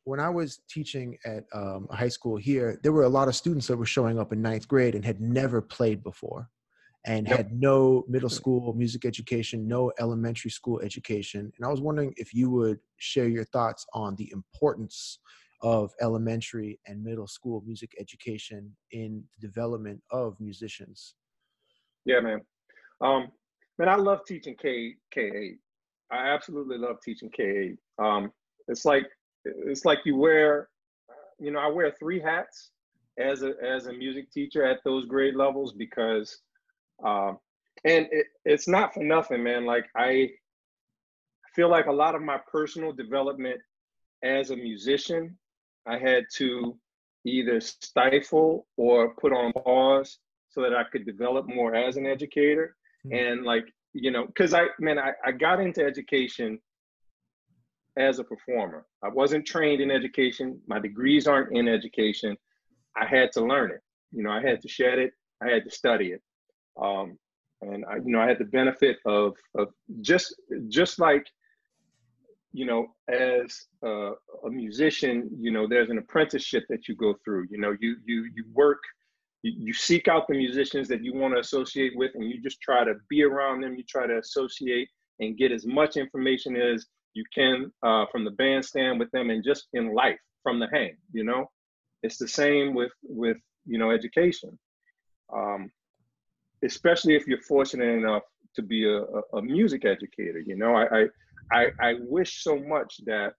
When I was teaching at um, a high school here, there were a lot of students that were showing up in ninth grade and had never played before and yep. had no middle school music education, no elementary school education. And I was wondering if you would share your thoughts on the importance of elementary and middle school music education in the development of musicians? Yeah, man. Um, man, I love teaching K K eight. I absolutely love teaching K eight. Um, it's like it's like you wear, you know, I wear three hats as a as a music teacher at those grade levels because, um, and it, it's not for nothing, man. Like I feel like a lot of my personal development as a musician I had to either stifle or put on pause so that I could develop more as an educator. Mm-hmm. And like, you know, because I, man, I, I got into education as a performer. I wasn't trained in education. My degrees aren't in education. I had to learn it. You know, I had to shed it. I had to study it. Um, and I, you know, I had the benefit of of just just like you know, as a, a, musician, you know, there's an apprenticeship that you go through. You know, you you you work, you, you seek out the musicians that you want to associate with, and you just try to be around them. You try to associate and get as much information as you can uh, from the bandstand with them, and just in life from the hang. You know, it's the same with with you know education, um, especially if you're fortunate enough to be a, a, music educator. You know, I, I I, I wish so much that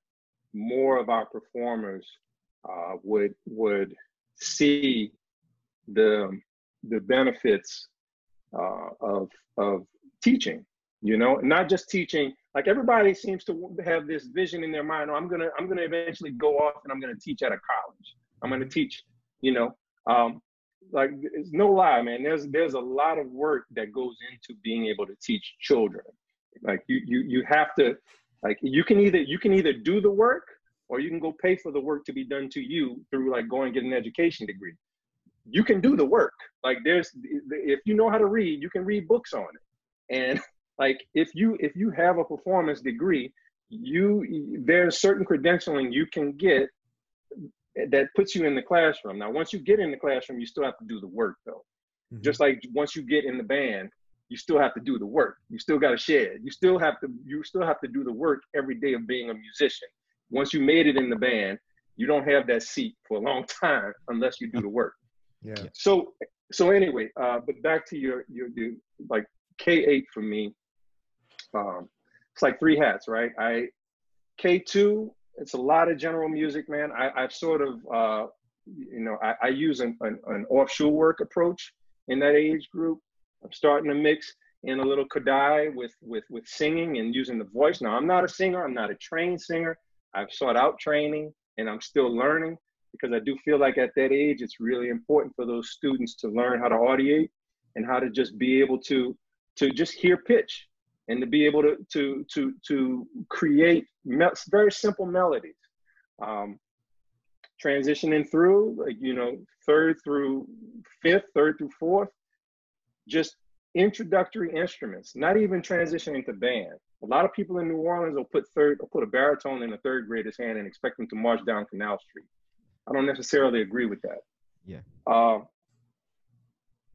more of our performers uh, would would see the the benefits uh, of of teaching. You know, not just teaching. Like everybody seems to have this vision in their mind. Oh, I'm gonna I'm gonna eventually go off and I'm gonna teach at a college. I'm gonna teach. You know, um, like it's no lie, man. There's there's a lot of work that goes into being able to teach children. Like you you you have to like you can either you can either do the work or you can go pay for the work to be done to you through like going get an education degree. You can do the work. Like there's if you know how to read, you can read books on it. And *laughs* like if you if you have a performance degree, you there's certain credentialing you can get that puts you in the classroom. Now once you get in the classroom, you still have to do the work though. Mm-hmm. Just like once you get in the band, you still have to do the work. You still got to shed. You still have to you still have to do the work every day of being a musician. Once you made it in the band, you don't have that seat for a long *laughs* time unless you do the work. Yeah. So so anyway, uh, but back to your your, your like K eight for me. Um, it's like three hats, right? I K two. It's a lot of general music, man. I, I've sort of uh, you know I, I use an, an, an Orff Schulwerk approach in that age group I'm starting to mix in a little Kodály with with with singing and using the voice. Now I'm not a singer. I'm not a trained singer. I've sought out training and I'm still learning because I do feel like at that age it's really important for those students to learn how to audiate and how to just be able to to just hear pitch and to be able to to to to create very simple melodies. Um, transitioning through like you know third through fifth, third through fourth just introductory instruments, not even transitioning to band. A lot of people in New Orleans will put third or put a baritone in a third grader's hand and expect them to march down Canal Street. I don't necessarily agree with that. Yeah. Uh,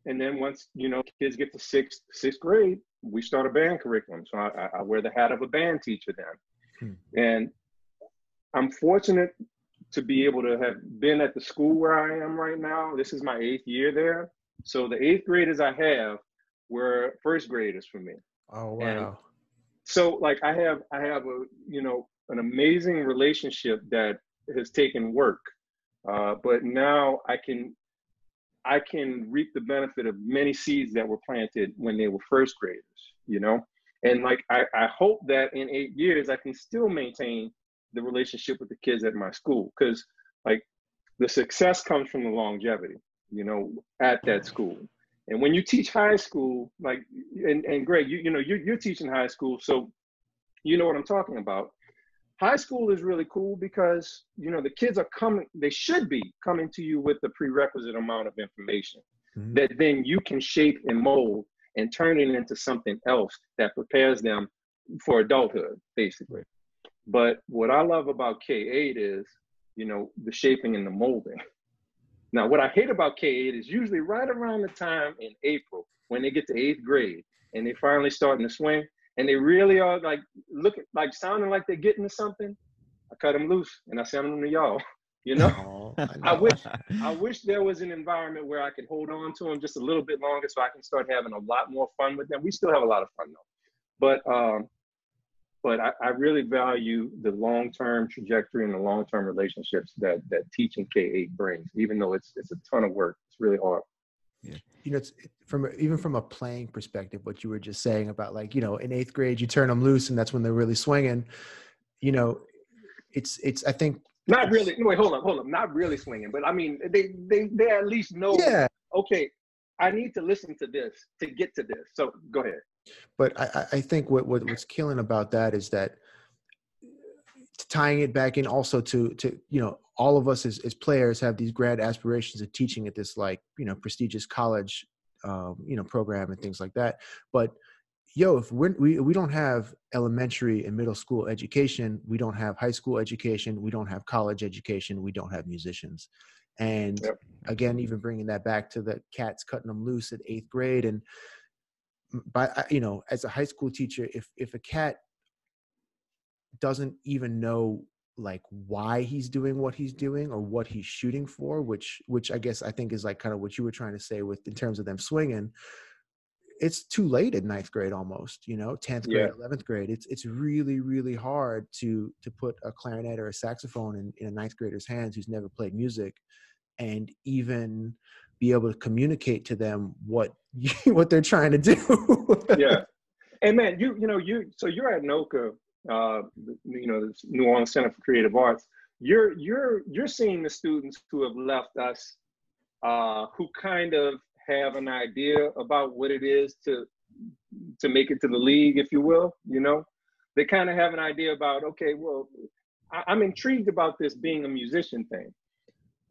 and then once you know kids get to sixth sixth grade, we start a band curriculum. So I, I wear the hat of a band teacher then, hmm. and I'm fortunate to be able to have been at the school where I am right now. This is my eighth year there. So the eighth graders I have were first graders for me. Oh wow. And so like I have I have a you know an amazing relationship that has taken work. Uh, but now I can I can reap the benefit of many seeds that were planted when they were first graders, you know? And like I, I hope that in eight years I can still maintain the relationship with the kids at my school because like the success comes from the longevity you know at that school and when you teach high school like and, and greg you, you know you're, you're teaching high school so you know what i'm talking about high school is really cool because you know the kids are coming they should be coming to you with the prerequisite amount of information mm-hmm. that then you can shape and mold and turn it into something else that prepares them for adulthood basically but what I love about K8 is, you know, the shaping and the molding. Now, what I hate about K8 is usually right around the time in April when they get to eighth grade and they finally starting to swing and they really are like looking like sounding like they're getting to something. I cut them loose and I send them to y'all. *laughs* You know, oh, I, I wish *laughs* I wish there was an environment where I could hold on to them just a little bit longer so I can start having a lot more fun with them. We still have a lot of fun though, but um, but I, I really value the long-term trajectory and the long-term relationships that that teaching K8 brings, even though it's it's a ton of work. It's really hard. Yeah. You know, it's from even from a playing perspective, what you were just saying about like, you know, in eighth grade, you turn them loose and that's when they're really swinging. You know, it's, it's, I think. Not really. Wait, hold on, hold on. Not really swinging, but I mean, they, they, they at least know, yeah. okay, I need to listen to this to get to this. So go ahead. But I, I think what, what what's killing about that is that tying it back in also to to you know all of us as, as players have these grand aspirations of teaching at this like you know prestigious college um, you know program and things like that but yo if we're, we we don't have elementary and middle school education we don't have high school education we don't have college education we don't have musicians and yep. again even bringing that back to the cats cutting them loose at eighth grade and by you know as a high school teacher if if a cat doesn't even know like why he's doing what he's doing or what he's shooting for which which i guess i think is like kind of what you were trying to say with in terms of them swinging it's too late in ninth grade almost you know 10th grade yeah. 11th grade it's it's really really hard to to put a clarinet or a saxophone in, in a ninth grader's hands who's never played music and even be able to communicate to them what *laughs* what they're trying to do. yeah, *laughs* and man, you you know you so you're at NOCCA, uh, you know, the New Orleans Center for Creative Arts. You're you're you're seeing the students who have left us, uh, who kind of have an idea about what it is to to make it to the league, if you will. You know, they kind of have an idea about okay, well, I, I'm intrigued about this being a musician thing,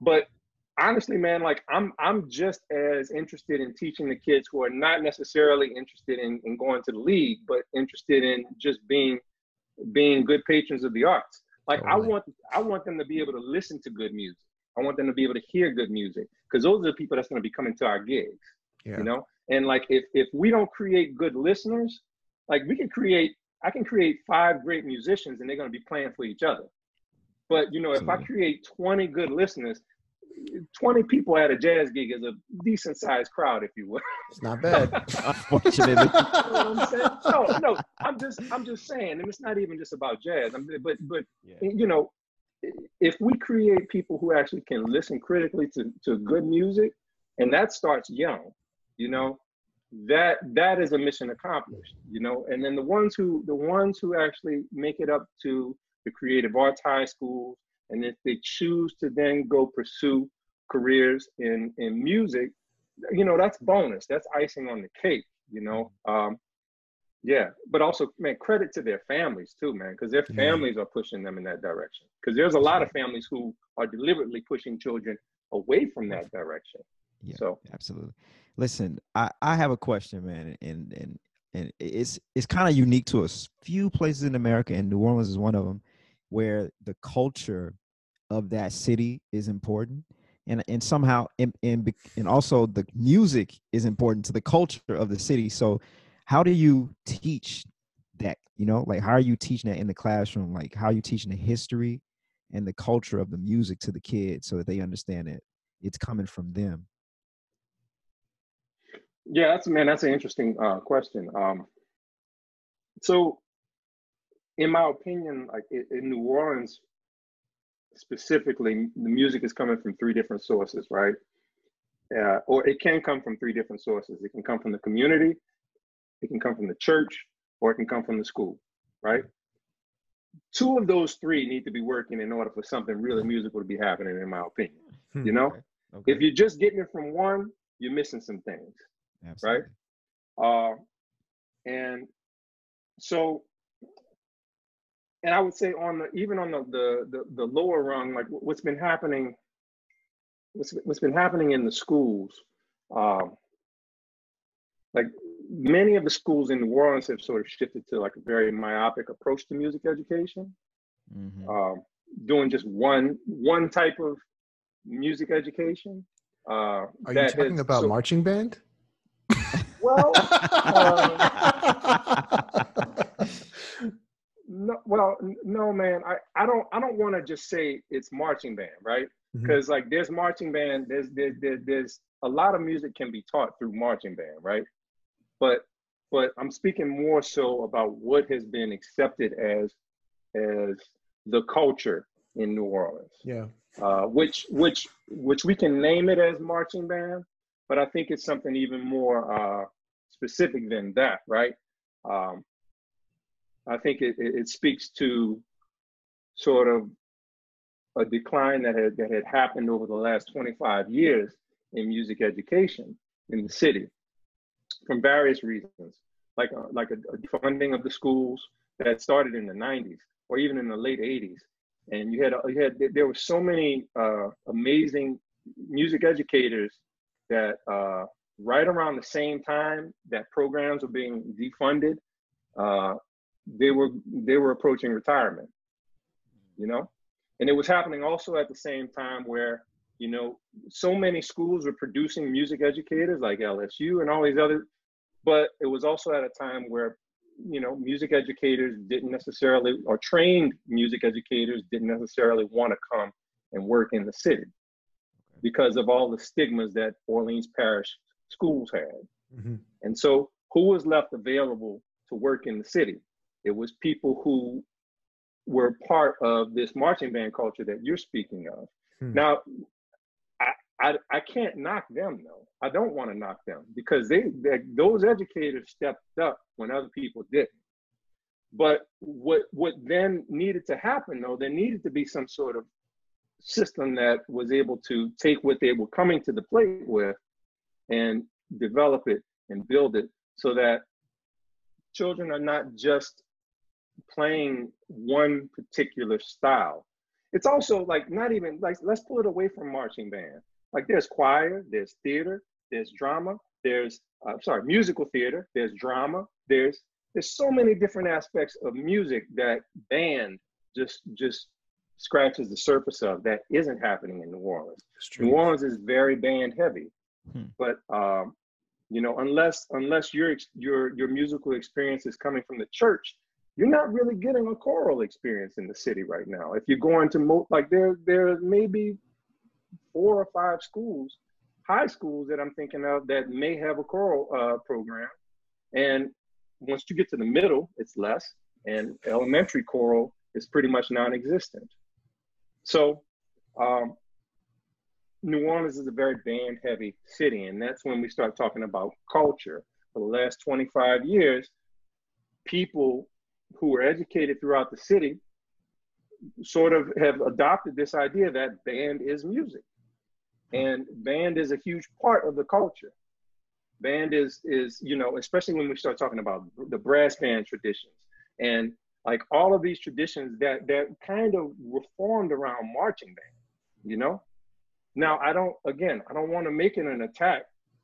but honestly, man, like I'm I'm just as interested in teaching the kids who are not necessarily interested in, in going to the league, but interested in just being being good patrons of the arts. Like totally. I want I want them to be able to listen to good music. I want them to be able to hear good music because those are the people that's going to be coming to our gigs. Yeah. You know, and like if if we don't create good listeners, like we can create I can create five great musicians and they're going to be playing for each other. But you know, if I create 20 good listeners, 20 people at a jazz gig is a decent sized crowd, if you will. It's not bad. *laughs* *laughs* Unfortunately. you know no, no, I'm just I'm just saying, and it's not even just about jazz. I mean, but but yeah. you know, if we create people who actually can listen critically to, to good music, and that starts young, you know, that that is a mission accomplished, you know. And then the ones who the ones who actually make it up to the creative arts high schools and if they choose to then go pursue careers in, in music, you know, that's bonus. That's icing on the cake, you know. Um, yeah, but also, man, credit to their families too, man, because their families are pushing them in that direction. Because there's a lot of families who are deliberately pushing children away from that direction. Yeah, so absolutely. Listen, I, I have a question, man, and and and it's it's kind of unique to a few places in America, and New Orleans is one of them where the culture of that city is important and and somehow and, and and also the music is important to the culture of the city. So how do you teach that you know like how are you teaching that in the classroom? Like how are you teaching the history and the culture of the music to the kids so that they understand it it's coming from them? Yeah that's man that's an interesting uh, question. Um, so in my opinion like in new orleans specifically the music is coming from three different sources right uh, or it can come from three different sources it can come from the community it can come from the church or it can come from the school, right? Two of those three need to be working in order for something really musical to be happening, in my opinion. Hmm, you know, okay. Okay. if you're just getting it from one, you're missing some things, Absolutely. right? Uh, and so, and I would say on the even on the the the, the lower rung, like what's been happening, what's what's been happening in the schools, uh, like many of the schools in New Orleans have sort of shifted to like a very myopic approach to music education, mm-hmm. Um, doing just one one type of music education. Uh, Are you talking about so, marching band? Well, *laughs* uh, no, well, no, man. I, I don't I don't want to just say it's marching band, right? Because mm-hmm. like there's marching band, there's, there's there's a lot of music can be taught through marching band, right? but but I'm speaking more so about what has been accepted as as the culture in New Orleans. Yeah. Uh, which which which we can name it as marching band, but I think it's something even more uh, specific than that, right? Um, I think it, it, speaks to sort of a decline that had that had happened over the last 25 years in music education in the city from various reasons, like a, uh, like a, a funding of the schools that started in the 90s or even in the late 80s. And you had you had there were so many uh, amazing music educators that uh, right around the same time that programs were being defunded, uh, they were they were approaching retirement. You know, and it was happening also at the same time where you know so many schools were producing music educators like LSU and all these other but it was also at a time where you know music educators didn't necessarily or trained music educators didn't necessarily want to come and work in the city because of all the stigmas that orleans parish schools had mm-hmm. and so who was left available to work in the city it was people who were part of this marching band culture that you're speaking of hmm. now I, I can't knock them though. I don't want to knock them because they, they those educators stepped up when other people didn't. But what what then needed to happen though, there needed to be some sort of system that was able to take what they were coming to the plate with and develop it and build it so that children are not just playing one particular style. It's also like not even like let's pull it away from marching band like there's choir, there's theater, there's drama, there's uh, sorry, musical theater, there's drama, there's there's so many different aspects of music that band just just scratches the surface of that isn't happening in New Orleans. New Orleans is very band heavy, hmm. but um, you know, unless unless your your your musical experience is coming from the church, you're not really getting a choral experience in the city right now. If you're going to mo- like there there may be four or five schools, high schools that I'm thinking of that may have a choral uh, program. And once you get to the middle, it's less, and elementary choral is pretty much non-existent. So, um, New Orleans is a very band-heavy city, and that's when we start talking about culture. For the last 25 years, people who were educated throughout the city sort of have adopted this idea that band is music. And band is a huge part of the culture. Band is is you know especially when we start talking about the brass band traditions and like all of these traditions that that kind of reformed around marching band you know? Now i don't again i don't want to make it an attack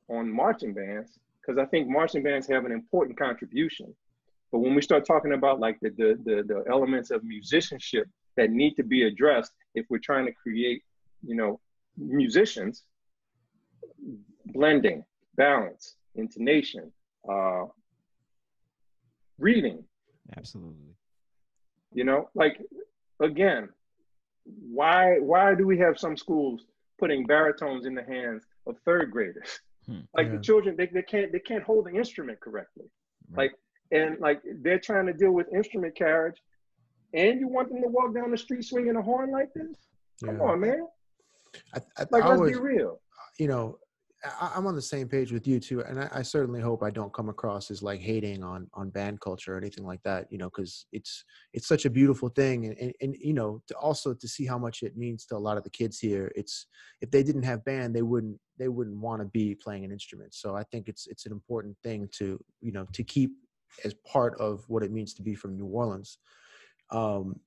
on marching bands because i think marching bands have an important contribution but when we start talking about like the, the the the elements of musicianship that need to be addressed if we're trying to create you know musicians, blending, balance, intonation, uh, reading. Absolutely. You know, like again, why why do we have some schools putting baritones in the hands of third graders? Hmm. Like yeah. the children, they, they can't they can't hold the instrument correctly. Right. Like and like they're trying to deal with instrument carriage, and you want them to walk down the street swinging a horn like this? Come yeah. on, man. I, I, like, I let's was, be real. You know, I, am on the same page with you too, and I, I, certainly hope I don't come across as like hating on on band culture or anything like that. You know, because it's it's such a beautiful thing, and, and, and you know, to also to see how much it means to a lot of the kids here. It's if they didn't have band, they wouldn't they wouldn't want to be playing an instrument. So I think it's it's an important thing to you know to keep as part of what it means to be from New Orleans. Um,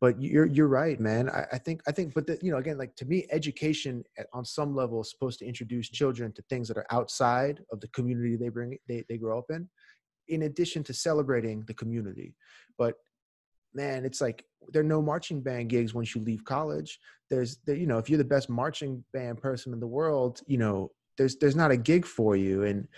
but you're you're right man. I, I, think i think but the, you know again like to me education at, on some level is supposed to introduce children to things that are outside of the community they bring they, they grow up in in addition to celebrating the community. But man it's like there are no marching band gigs once you leave college. There's there, you know if you're the best marching band person in the world you know there's there's not a gig for you. And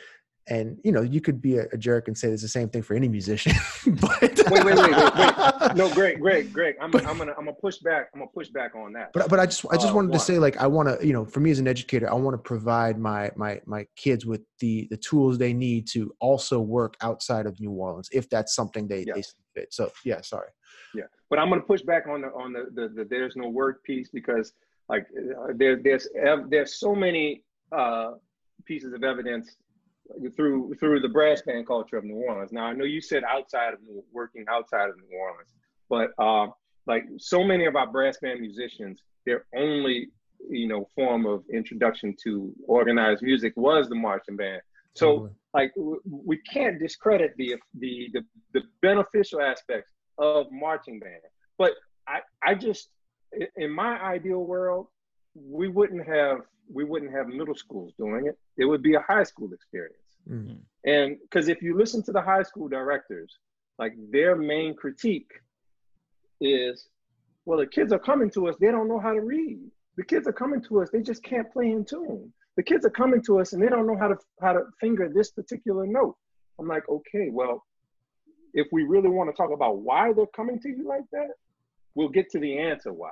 and you know you could be a, a, jerk and say it's the same thing for any musician *laughs* but wait, wait wait wait wait. *laughs* No great great great i'm, but, I'm gonna i'm gonna push back i'm gonna push back on that. But but i just i just uh, wanted to say like i want to you know for me as an educator i want to provide my my my kids with the the tools they need to also work outside of new orleans if that's something they they fit. So yeah sorry. Yeah but i'm gonna push back on the on the the, the there's no work piece because like uh, there there's there's so many uh pieces of evidence through through the brass band culture of New Orleans. Now I know you said outside of New, working outside of New Orleans, but uh, like so many of our brass band musicians, their only you know form of introduction to organized music was the marching band. So totally. like we can't discredit the, the the the beneficial aspects of marching band, but I I just in my ideal world we wouldn't have we wouldn't have middle schools doing it. It would be a high school experience. Mm-hmm. And because if you listen to the high school directors, like their main critique is, well, the kids are coming to us, they don't know how to read. The kids are coming to us, they just can't play in tune. The kids are coming to us and they don't know how to how to finger this particular note. I'm like, okay, well, if we really want to talk about why they're coming to you like that, we'll get to the answer why.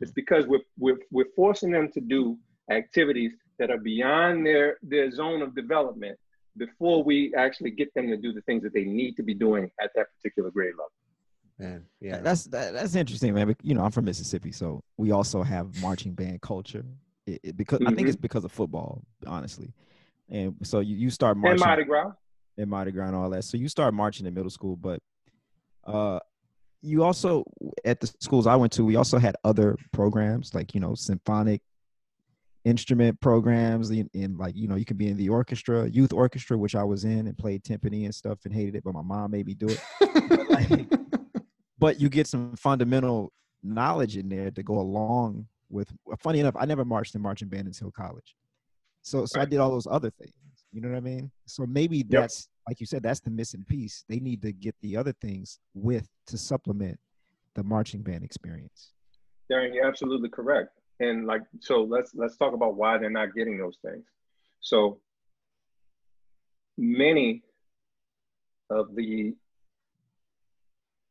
It's because we're, we're, we're forcing them to do activities that are beyond their, their zone of development before we actually get them to do the things that they need to be doing at that particular grade level. Man, yeah, that's that, that's interesting, man. You know, I'm from Mississippi, so we also have marching band culture. It, it, because mm-hmm. I think it's mm-hmm. because of football, honestly. And so you, you start marching and Mardi Gras, and Mardi Gras, and all that. So you start marching in middle school, but uh, you also at the schools I went to, we also had other programs like you know symphonic instrument programs in, in, like you know you can be in the orchestra youth orchestra which i was in and played timpani and stuff and hated it but my mom made me do it. But, like, *laughs* but you get some fundamental knowledge in there to go along with uh, funny enough i never marched in marching band until college. So so right. i did all those other things you know what i mean? So maybe that's yep. like you said that's the missing piece. They need to get the other things with to supplement the marching band experience. Darian you're absolutely correct and like so let's let's talk about why they're not getting those things so many of the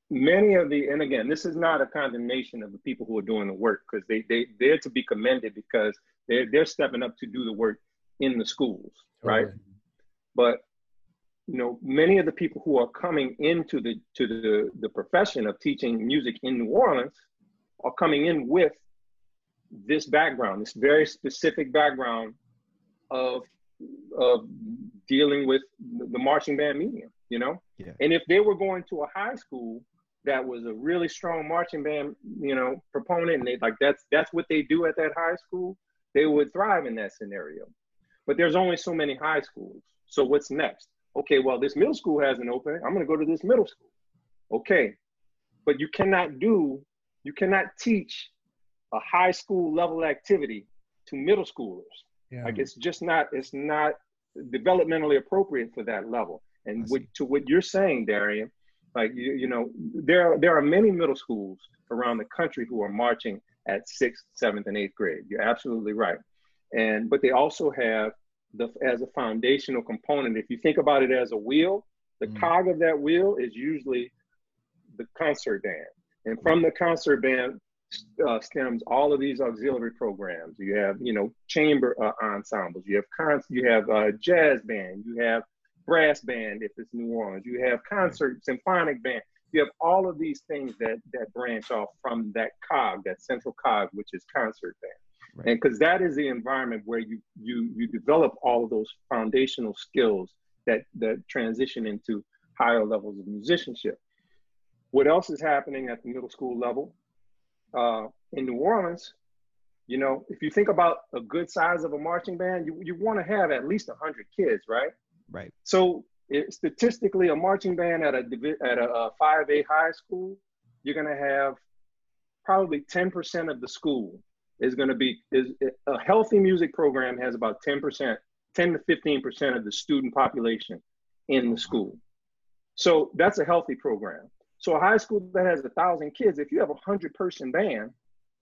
many of the and again this is not a condemnation of the people who are doing the work because they they they're to be commended because they're they're stepping up to do the work in the schools right okay. but you know many of the people who are coming into the to the the profession of teaching music in new orleans are coming in with this background, this very specific background of of dealing with the marching band medium, you know? Yeah. And if they were going to a high school that was a really strong marching band, you know, proponent, and they like that's that's what they do at that high school, they would thrive in that scenario. But there's only so many high schools. So what's next? Okay, well, this middle school has an opening. I'm gonna go to this middle school. Okay. But you cannot do, you cannot teach a high school level activity to middle schoolers. Yeah. Like it's just not it's not developmentally appropriate for that level. And what, to what you're saying, Darian, like you, you know, there there are many middle schools around the country who are marching at sixth, seventh, and eighth grade. You're absolutely right. And but they also have the as a foundational component. If you think about it as a wheel, the mm. cog of that wheel is usually the concert band, and from the concert band uh, stems all of these auxiliary programs. You have you know chamber uh, ensembles. You have con- you have uh, jazz band. You have brass band if it's New Orleans. You have concert symphonic band. You have all of these things that that branch off from that cog, that central cog, which is concert band. Right. And because that is the environment where you you you develop all of those foundational skills that that transition into higher levels of musicianship. What else is happening at the middle school level? Uh, in New Orleans, you know, if you think about a good size of a marching band, you, you want to have at least 100 kids, right? Right. So it, statistically, a marching band at a at a, a 5A high school, you're going to have probably 10% of the school is going to be is a healthy music program has about 10%, 10 to 15% of the student population in the school. So that's a healthy program. So a high school that has a thousand kids, if you have a hundred person band,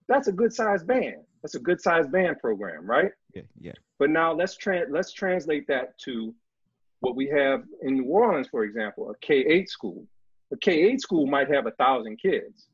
that's a good sized band. That's a good sized band program, right? Yeah, yeah. But now let's tra- let's translate that to what we have in New Orleans, for example, a K eight school. A K eight school might have a thousand kids,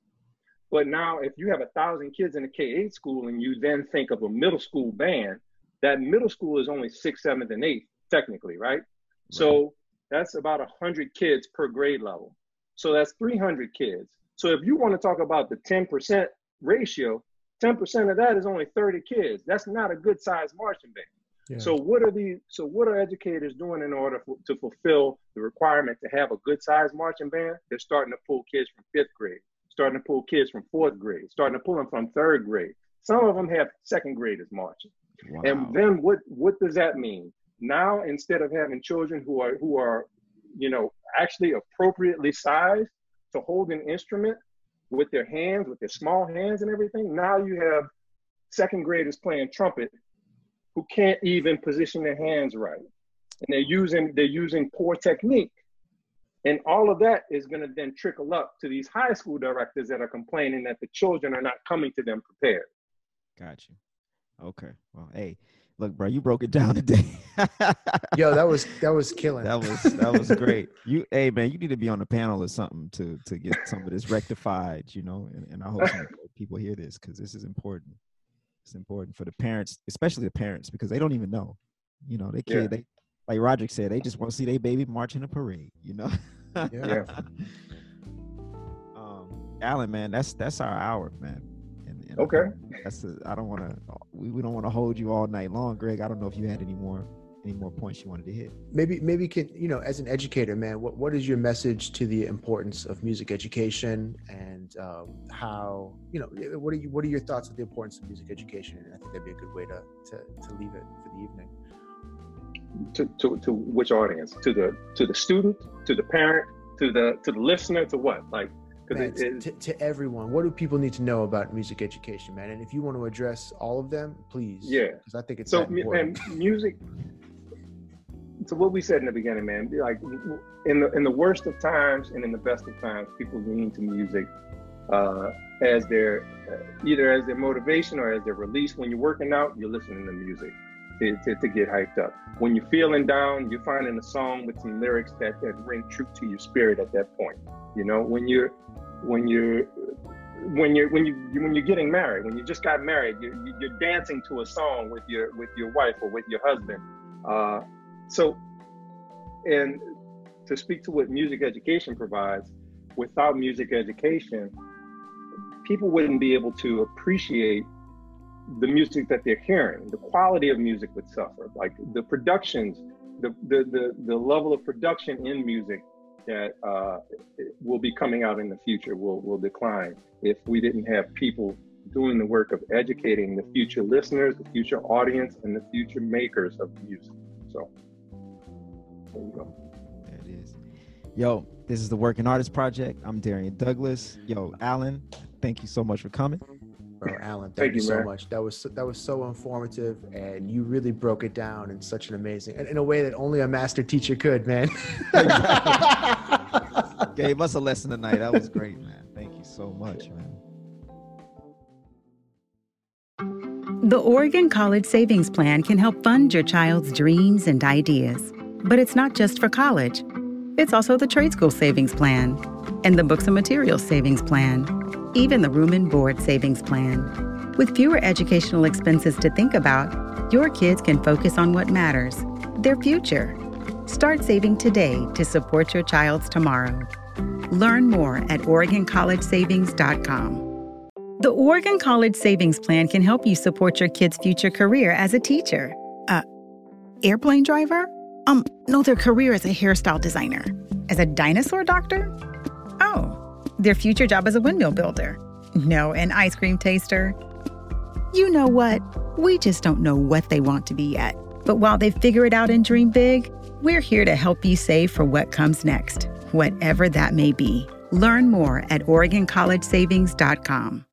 but now if you have a thousand kids in a K eight school and you then think of a middle school band, that middle school is only sixth, seventh, and eighth technically, right? right. So that's about a hundred kids per grade level. So that's 300 kids. So if you want to talk about the 10% ratio, 10% of that is only 30 kids. That's not a good sized marching band. Yeah. So what are the so what are educators doing in order for, to fulfill the requirement to have a good sized marching band? They're starting to pull kids from fifth grade, starting to pull kids from fourth grade, starting to pull them from third grade. Some of them have second graders marching. Wow. And then what what does that mean? Now instead of having children who are who are you know, actually appropriately sized to hold an instrument with their hands, with their small hands and everything. Now you have second graders playing trumpet who can't even position their hands right. And they're using they're using poor technique. And all of that is going to then trickle up to these high school directors that are complaining that the children are not coming to them prepared. Got you. Okay. Well, hey, Look, bro, you broke it down today. Yo, that was *laughs* that was killing. That was that was great. You, hey man, you need to be on the panel or something to to get some of this rectified. You know, and, and I hope people hear this because this is important. It's important for the parents, especially the parents, because they don't even know. You know, they kid, yeah. they like Roderick said, they just want to see their baby march in a parade. You know. yeah. *laughs* um, Allen, man, that's that's our hour, man. *laughs* Okay. That's I don't want to. We, we don't want to hold you all night long, Greg. I don't know if you had any more any more points you wanted to hit. Maybe maybe can you know as an educator, man, what what is your message to the importance of music education and um, how you know what are you what are your thoughts on the importance of music education? And I think that'd be a good way to to, to leave it for the evening. To, to, to which audience? To the to the student, to the parent, to the to the listener, to what? Like Man, to, to, everyone, what do people need to know about music education, man? And if you want to address all of them, please. Yeah, because I think it's so. And music. So what we said in the beginning, man, like in the in the worst of times and in the best of times, people lean to music uh, as their uh, either as their motivation or as their release. When you're working out, you're listening to music to, to, to, get hyped up. When you're feeling down, you're finding a song with some lyrics that that ring true to your spirit at that point. You know, when you're when you're when you're when you when you're getting married, when you just got married, you're, you're dancing to a song with your with your wife or with your husband. Uh, so, and to speak to what music education provides, without music education, people wouldn't be able to appreciate the music that they're hearing. The quality of music would suffer. Like the productions, the the the, the level of production in music that uh, will be coming out in the future will, will decline if we didn't have people doing the work of educating the future listeners, the future audience, and the future makers of music. So there you go. There it is. Yo, this is the Working Artist Project. I'm Darian Douglas. Yo, Allen, thank you so much for coming. Bro, Allen, thank, thank you, so man. much. That was so, that was so informative, and you really broke it down in such an amazing, in a way that only a master teacher could, man. *laughs* Gave us a lesson tonight. That was great, man. Thank you so much, man. The Oregon College Savings Plan can help fund your child's dreams and ideas. But it's not just for college. It's also the trade school savings plan and the books and materials savings plan, even the room and board savings plan. With fewer educational expenses to think about, your kids can focus on what matters their future. Start saving today to support your child's tomorrow. Learn more at OregonCollegeSavings.com. The Oregon College Savings Plan can help you support your kid's future career as a teacher. Uh, airplane driver? Um, no, their career as a hairstyle designer. As a dinosaur doctor? Oh, their future job as a windmill builder. No, an ice cream taster. You know what? We just don't know what they want to be yet. But while they figure it out and dream big, we're here to help you save for what comes next, whatever that may be. Learn more at OregonCollegeSavings.com.